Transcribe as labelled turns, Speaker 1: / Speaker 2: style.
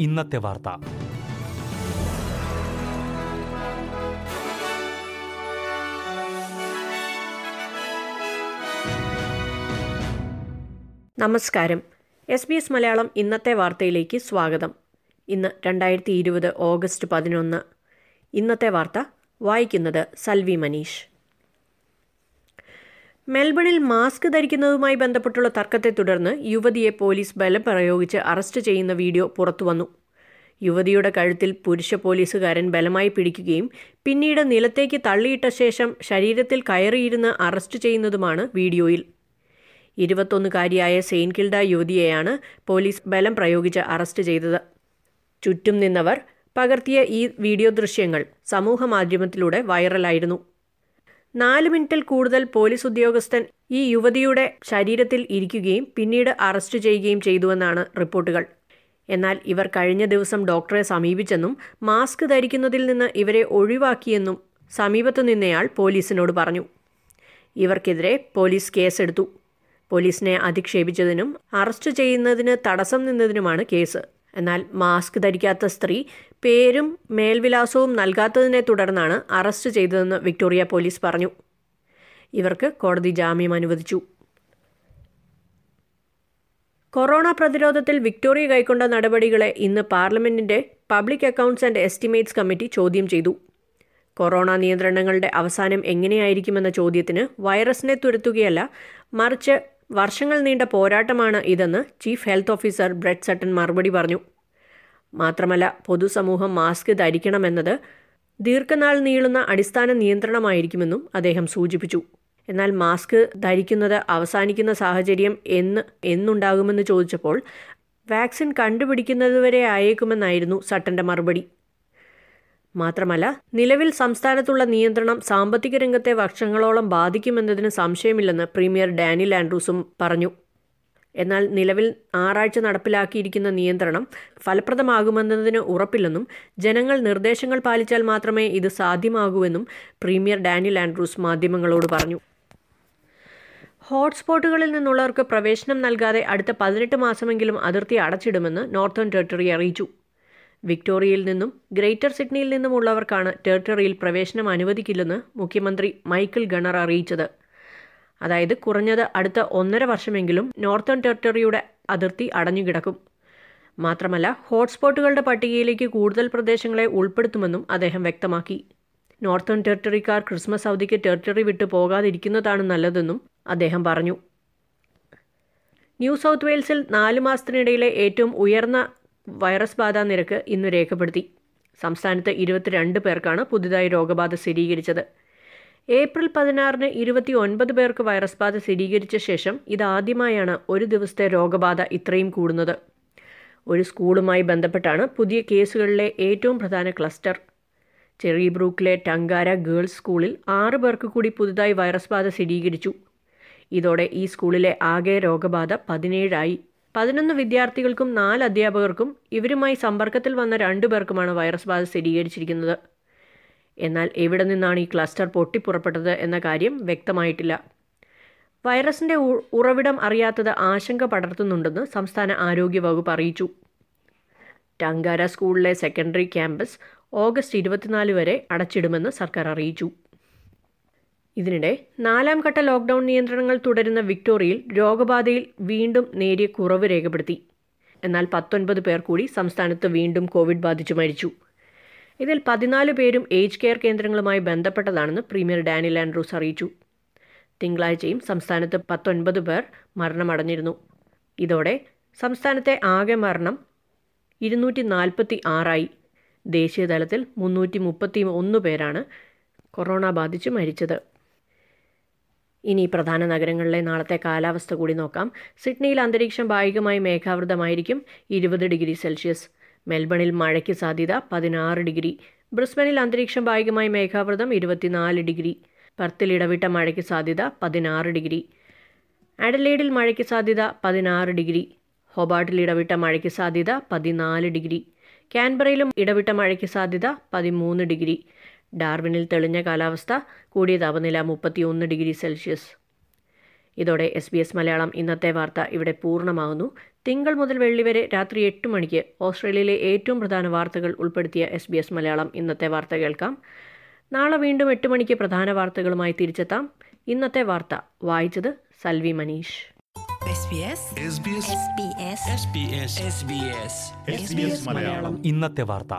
Speaker 1: ഇന്നത്തെ വാർത്ത.
Speaker 2: നമസ്കാരം. എസ് ബി എസ് മലയാളം ഇന്നത്തെ വാർത്തയിലേക്ക് സ്വാഗതം. ഇന്ന് രണ്ടായിരത്തി ഇരുപത് ഓഗസ്റ്റ് പതിനൊന്ന്. ഇന്നത്തെ വാർത്ത വായിക്കുന്നത് സൽവി മനീഷ്. മെൽബണിൽ മാസ്ക് ധരിക്കുന്നതുമായി ബന്ധപ്പെട്ടുള്ള തർക്കത്തെ തുടർന്ന് യുവതിയെ പോലീസ് ബലം പ്രയോഗിച്ച് അറസ്റ്റ് ചെയ്യുന്ന വീഡിയോ പുറത്തുവന്നു. യുവതിയുടെ കഴുത്തിൽ പുരുഷ പോലീസുകാരൻ ബലമായി പിടിക്കുകയും പിന്നീട് നിലത്തേക്ക് തള്ളിയിട്ട ശേഷം ശരീരത്തിൽ കയറിയിരുന്ന് അറസ്റ്റ് ചെയ്യുന്നതുമാണ് വീഡിയോയിൽ. ഇരുപത്തൊന്നുകാരിയായ സെയിൻകിൽഡ കിൽഡ യുവതിയെയാണ് പോലീസ് ബലം പ്രയോഗിച്ച് അറസ്റ്റ് ചെയ്തത്. ചുറ്റും നിന്നവർ പകർത്തിയ ഈ വീഡിയോ ദൃശ്യങ്ങൾ സമൂഹമാധ്യമത്തിലൂടെ വൈറലായിരുന്നു. നാല് മിനിറ്റിൽ കൂടുതൽ പോലീസ് ഉദ്യോഗസ്ഥൻ ഈ യുവതിയുടെ ശരീരത്തിൽ ഇരിക്കുകയും പിന്നീട് അറസ്റ്റ് ചെയ്യുകയും ചെയ്തുവെന്നാണ് റിപ്പോർട്ടുകൾ. എന്നാൽ ഇവർ കഴിഞ്ഞ ദിവസം ഡോക്ടറെ സമീപിച്ചെന്നും മാസ്ക് ധരിക്കുന്നതിൽ നിന്ന് ഇവരെ ഒഴിവാക്കിയെന്നും സമീപത്തു നിന്നയാൾ പോലീസിനോട് പറഞ്ഞു. ഇവർക്കെതിരെ പോലീസ് കേസെടുത്തു. പോലീസിനെ അധിക്ഷേപിച്ചതിനും അറസ്റ്റ് ചെയ്യുന്നതിന് തടസ്സം നിന്നതിനുമാണ് കേസ്. എന്നാൽ മാസ്ക് ധരിക്കാത്ത സ്ത്രീ പേരും മേൽവിലാസവും നൽകാത്തതിനെ തുടർന്നാണ് അറസ്റ്റ് ചെയ്തതെന്ന് വിക്ടോറിയ പോലീസ് പറഞ്ഞു. ഇവർക്ക് കോടതി ജാമ്യം അനുവദിച്ചു. കൊറോണ പ്രതിരോധത്തിൽ വിക്ടോറിയ കൈക്കൊണ്ട നടപടികളെ ഇന്ന് പാർലമെന്റിന്റെ public accounts and estimates committee ചോദ്യം ചെയ്തു. കൊറോണ നിയന്ത്രണങ്ങളുടെ അവസാനം എങ്ങനെയായിരിക്കുമെന്ന ചോദ്യത്തിന് വൈറസിനെ തുരത്തുകയല്ല മറിച്ച് വർഷങ്ങൾ നീണ്ട പോരാട്ടമാണ് ഇതെന്ന് chief health officer Brett Sutton മറുപടി പറഞ്ഞു. മാത്രമല്ല പൊതുസമൂഹം മാസ്ക് ധരിക്കണമെന്നത് ദീർഘനാൾ നീളുന്ന അടിസ്ഥാന നിയന്ത്രണമായിരിക്കുമെന്നും അദ്ദേഹം സൂചിപ്പിച്ചു. എന്നാൽ മാസ്ക് ധരിക്കുന്നത് അവസാനിക്കുന്ന സാഹചര്യം എന്ന് എന്നുണ്ടാകുമെന്ന് ചോദിച്ചപ്പോൾ വാക്സിൻ കണ്ടുപിടിക്കുന്നതുവരെ ആയേക്കുമെന്നായിരുന്നു സട്ടന്റെ മറുപടി. മാത്രമല്ല നിലവിൽ സംസ്ഥാനത്തുള്ള നിയന്ത്രണം സാമ്പത്തിക രംഗത്തെ വർഷങ്ങളോളം ബാധിക്കുമെന്നതിന് സംശയമില്ലെന്ന് പ്രീമിയർ ഡാനിൽ ആൻഡ്രൂസും പറഞ്ഞു. എന്നാൽ നിലവിൽ ആറാഴ്ച നടപ്പിലാക്കിയിരിക്കുന്ന നിയന്ത്രണം ഫലപ്രദമാകുമെന്നതിന് ഉറപ്പില്ലെന്നും ജനങ്ങൾ നിർദ്ദേശങ്ങൾ പാലിച്ചാൽ മാത്രമേ ഇത് സാധ്യമാകൂവെന്നും പ്രീമിയർ ഡാനിയൽ ആൻഡ്രൂസ് മാധ്യമങ്ങളോട് പറഞ്ഞു. ഹോട്ട്സ്പോട്ടുകളിൽ നിന്നുള്ളവർക്ക് പ്രവേശനം നൽകാതെ അടുത്ത പതിനെട്ട് മാസമെങ്കിലും അതിർത്തി അടച്ചിടുമെന്ന് നോർത്തേൺ ടെറിട്ടറി അറിയിച്ചു. വിക്ടോറിയയിൽ നിന്നും ഗ്രേറ്റർ സിഡ്നിയിൽ നിന്നുമുള്ളവർക്കാണ് ടെറിട്ടറിയിൽ പ്രവേശനം അനുവദിക്കില്ലെന്ന് മുഖ്യമന്ത്രി മൈക്കിൾ ഗണർ അറിയിച്ചത്. അതായത് കുറഞ്ഞത് അടുത്ത ഒന്നര വർഷമെങ്കിലും നോർത്തേൺ ടെറിട്ടറിയുടെ അതിർത്തി അടഞ്ഞുകിടക്കും. മാത്രമല്ല ഹോട്ട്സ്പോട്ടുകളുടെ പട്ടികയിലേക്ക് കൂടുതൽ പ്രദേശങ്ങളെ ഉൾപ്പെടുത്തുമെന്നും അദ്ദേഹം വ്യക്തമാക്കി. നോർത്തേൺ ടെറിട്ടറിക്കാർ ക്രിസ്മസ് അവധിക്ക് ടെറിട്ടറി വിട്ടു പോകാതിരിക്കുന്നതാണ് നല്ലതെന്നും അദ്ദേഹം പറഞ്ഞു. ന്യൂ സൗത്ത് വെയിൽസിൽ നാല് മാസത്തിനിടയിലെ ഏറ്റവും ഉയർന്ന വൈറസ് ബാധാ നിരക്ക് ഇന്ന് രേഖപ്പെടുത്തി. സംസ്ഥാനത്ത് ഇരുപത്തിരണ്ട് പേർക്കാണ് പുതുതായി രോഗബാധ സ്ഥിരീകരിച്ചത്. ഏപ്രിൽ പതിനാറിന് ഇരുപത്തി ഒൻപത് പേർക്ക് വൈറസ് ബാധ സ്ഥിരീകരിച്ച ശേഷം ഇതാദ്യമായാണ് ഒരു ദിവസത്തെ രോഗബാധ ഇത്രയും കൂടുന്നത്. ഒരു സ്കൂളുമായി ബന്ധപ്പെട്ടാണ് പുതിയ കേസുകളിലെ ഏറ്റവും പ്രധാന ക്ലസ്റ്റർ. ചെറി ബ്രൂക്കിലെ ടങ്കാര ഗേൾസ് സ്കൂളിൽ ആറ് പേർക്ക് കൂടി പുതുതായി വൈറസ് ബാധ സ്ഥിരീകരിച്ചു. ഇതോടെ ഈ സ്കൂളിലെ ആകെ രോഗബാധ പതിനേഴായി. പതിനൊന്ന് വിദ്യാർത്ഥികൾക്കും നാല് അധ്യാപകർക്കും ഇവരുമായി സമ്പർക്കത്തിൽ വന്ന രണ്ടു പേർക്കുമാണ് വൈറസ് ബാധ സ്ഥിരീകരിച്ചിരിക്കുന്നത്. എന്നാൽ എവിടെ നിന്നാണ് ഈ ക്ലസ്റ്റർ പൊട്ടിപ്പുറപ്പെട്ടത് എന്ന കാര്യം വ്യക്തമായിട്ടില്ല. വൈറസിന്റെ ഉറവിടം അറിയാത്തത് ആശങ്ക പടർത്തുന്നുണ്ടെന്ന് സംസ്ഥാന ആരോഗ്യ വകുപ്പ് അറിയിച്ചു. ടങ്കാര സ്കൂളിലെ സെക്കൻഡറി ക്യാമ്പസ് ഓഗസ്റ്റ് ഇരുപത്തിനാല് വരെ അടച്ചിടുമെന്ന് സർക്കാർ അറിയിച്ചു. ഇതിനിടെ നാലാം ഘട്ട ലോക്ക്ഡൌൺ നിയന്ത്രണങ്ങൾ തുടരുന്ന വിക്ടോറിയയിൽ രോഗബാധയിൽ വീണ്ടും നേരിയ കുറവ് രേഖപ്പെടുത്തി. എന്നാൽ പത്തൊൻപത് പേർ കൂടി സംസ്ഥാനത്ത് വീണ്ടും കോവിഡ് ബാധിച്ചു മരിച്ചു. ഇതിൽ പതിനാല് പേരും ഏജ് കെയർ കേന്ദ്രങ്ങളുമായി ബന്ധപ്പെട്ടതാണെന്ന് പ്രീമിയർ ഡാനിൽ ആൻഡ്രൂസ് അറിയിച്ചു. തിങ്കളാഴ്ചയും സംസ്ഥാനത്ത് പത്തൊൻപത് പേർ മരണമടഞ്ഞിരുന്നു. ഇതോടെ സംസ്ഥാനത്തെ ആകെ മരണം ഇരുന്നൂറ്റി നാൽപ്പത്തി ആറായി ദേശീയതലത്തിൽ മുന്നൂറ്റി മുപ്പത്തി ഒന്ന് പേരാണ് കൊറോണ ബാധിച്ച് മരിച്ചത്. ഇനി പ്രധാന നഗരങ്ങളിലെ നാളത്തെ കാലാവസ്ഥ കൂടി നോക്കാം. സിഡ്നിയിൽ അന്തരീക്ഷം ഭാഗികമായി മേഘാവൃതമായിരിക്കും. ഇരുപത് ഡിഗ്രി സെൽഷ്യസ്. മെൽബണിൽ മഴയ്ക്ക് സാധ്യത പതിനാറ് ഡിഗ്രി. ബ്രിസ്ബനിൽ അന്തരീക്ഷം ഭാഗികമായി മേഘാവൃതം ഇരുപത്തിനാല് ഡിഗ്രി. പർത്തിൽ ഇടവിട്ട മഴയ്ക്ക് സാധ്യത പതിനാറ് ഡിഗ്രി. അഡലേഡിൽ മഴയ്ക്ക് സാധ്യത പതിനാറ് ഡിഗ്രി. ഹൊബാട്ടിൽ ഇടവിട്ട മഴയ്ക്ക് സാധ്യത പതിനാല് ഡിഗ്രി. കാൻബറയിലും ഇടവിട്ട മഴയ്ക്ക് സാധ്യത പതിമൂന്ന് ഡിഗ്രി. ഡാർവിനിൽ തെളിഞ്ഞ കാലാവസ്ഥ കൂടിയ താപനില മുപ്പത്തിയൊന്ന് ഡിഗ്രി സെൽഷ്യസ്. ഇതോടെ എസ് ബി എസ് മലയാളം ഇന്നത്തെ വാർത്ത ഇവിടെ പൂർണമാകുന്നു. തിങ്കൾ മുതൽ വെള്ളി വരെ രാത്രി എട്ട് മണിക്ക് ഓസ്ട്രേലിയയിലെ ഏറ്റവും പ്രധാന വാർത്തകൾ ഉൾപ്പെടുത്തിയ എസ് ബി എസ് മലയാളം ഇന്നത്തെ വാർത്ത കേൾക്കാം. നാളെ വീണ്ടും എട്ട് മണിക്ക് പ്രധാന വാർത്തകളുമായി തിരിച്ചെത്താം. ഇന്നത്തെ വാർത്ത വായിച്ചത് Salvi Manish.
Speaker 3: SBS
Speaker 4: SBS
Speaker 3: SBS
Speaker 4: SBS
Speaker 5: SBS Malayalam
Speaker 6: ഇന്നത്തെ വാർത്ത.